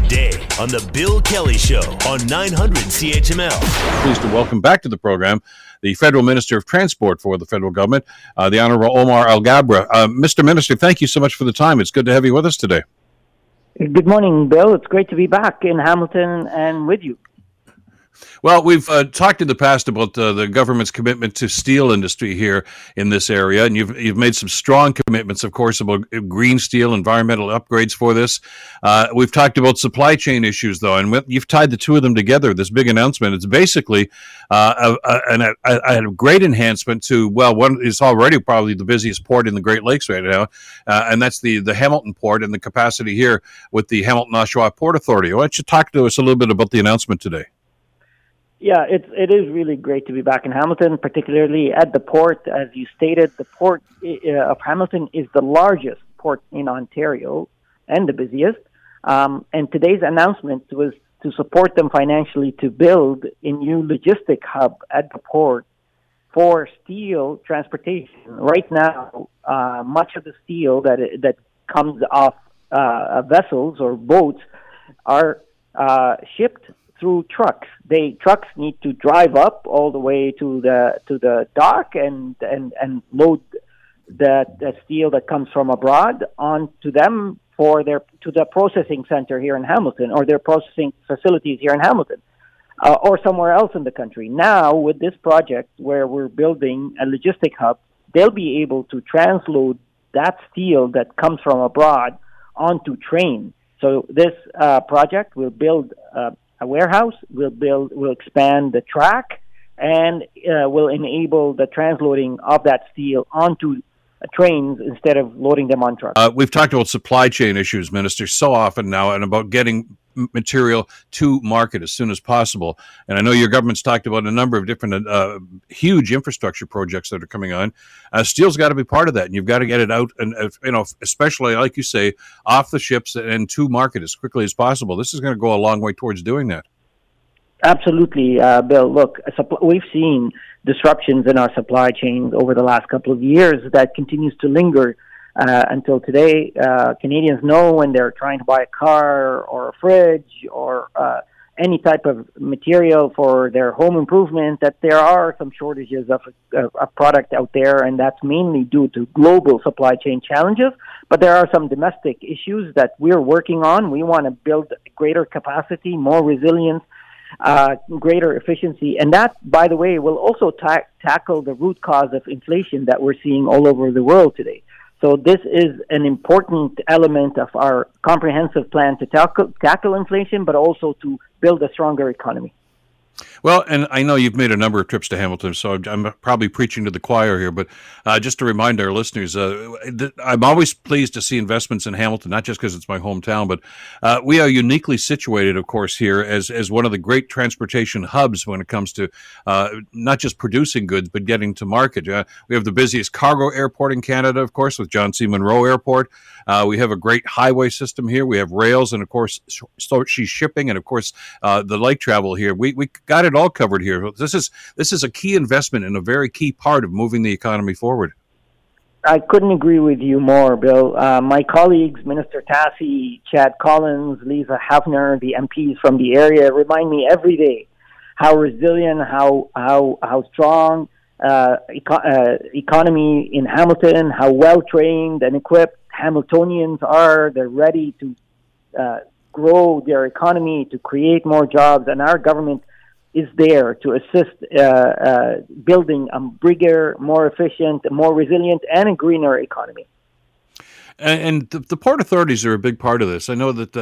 today on The Bill Kelly Show on 900 CHML. Pleased to welcome back to the program the Federal Minister of Transport for the federal government, uh, the Honorable Omar Alghabra. Uh, Mr. Minister, thank you so much for the time. It's good to have you with us today. Good morning, Bill. It's great to be back in Hamilton and with you. Well, we've uh, talked in the past about uh, the government's commitment to steel industry here in this area, and you've you've made some strong commitments, of course, about green steel, environmental upgrades for this. Uh, we've talked about supply chain issues, though, and you've tied the two of them together. This big announcement. It's basically uh, a, a, a, a, great enhancement to well, one is already probably the busiest port in the Great Lakes right now, uh, and that's the the Hamilton port and the capacity here with the Hamilton Oshawa Port Authority. Why don't you talk to us a little bit about the announcement today? Yeah, it's it is really great to be back in Hamilton, particularly at the port. As you stated, the port of Hamilton is the largest port in Ontario and the busiest. Um, and today's announcement was to support them financially to build a new logistic hub at the port for steel transportation. Right now, uh, much of the steel that that comes off uh, vessels or boats are uh, shipped through trucks. They trucks need to drive up all the way to the to the dock and and and load the, the steel that comes from abroad onto them for their to the processing center here in Hamilton or their processing facilities here in Hamilton. Uh, or somewhere else in the country. Now, with this project where we're building a logistic hub, they'll be able to transload that steel that comes from abroad onto train. So this uh, project will build uh, a warehouse. We'll build, we'll expand the track, and uh, will enable the transloading of that steel onto trains instead of loading them on trucks. Uh, we've talked about supply chain issues, Minister, so often now, and about getting material to market as soon as possible. And I know your government's talked about a number of different uh, huge infrastructure projects that are coming on. Uh, steel's got to be part of that, and you've got to get it out, and uh, you know, especially like you say, off the ships and to market as quickly as possible. This is going to go a long way towards doing that. Absolutely, uh, Bill. Look, we've seen disruptions in our supply chains over the last couple of years that continues to linger uh, until today. Uh, Canadians know when they're trying to buy a car or a fridge or uh, any type of material for their home improvement that there are some shortages of a, a product out there, and that's mainly due to global supply chain challenges. But there are some domestic issues that we're working on. We want to build greater capacity, more resilience, uh, greater efficiency. And that, by the way, will also ta- tackle the root cause of inflation that we're seeing all over the world today. So this is an important element of our comprehensive plan to tackle, tackle inflation, but also to build a stronger economy. Well, and I know you've made a number of trips to Hamilton, so I'm probably preaching to the choir here. But uh, just to remind our listeners, uh, I'm always pleased to see investments in Hamilton, not just because it's my hometown, but uh, we are uniquely situated, of course, here as as one of the great transportation hubs when it comes to uh, not just producing goods but getting to market. Uh, we have the busiest cargo airport in Canada, of course, with John C. Munro Airport. Uh, we have a great highway system here. We have rails, and of course, she's shipping, and of course, the light travel here. We we got it all covered here. This is this is a key investment and a very key part of moving the economy forward. I couldn't agree with you more, Bill. Uh, my colleagues, Minister Tassi, Chad Collins, Lisa Hepfner, the MPs from the area, remind me every day how resilient, how how how strong uh, eco- uh, economy in Hamilton, how well trained and equipped Hamiltonians are. They're ready to uh, grow their economy, to create more jobs, and our government is there to assist uh, uh, building a bigger, more efficient, more resilient, and a greener economy. And, the, the, port authorities are a big part of this. I know that uh,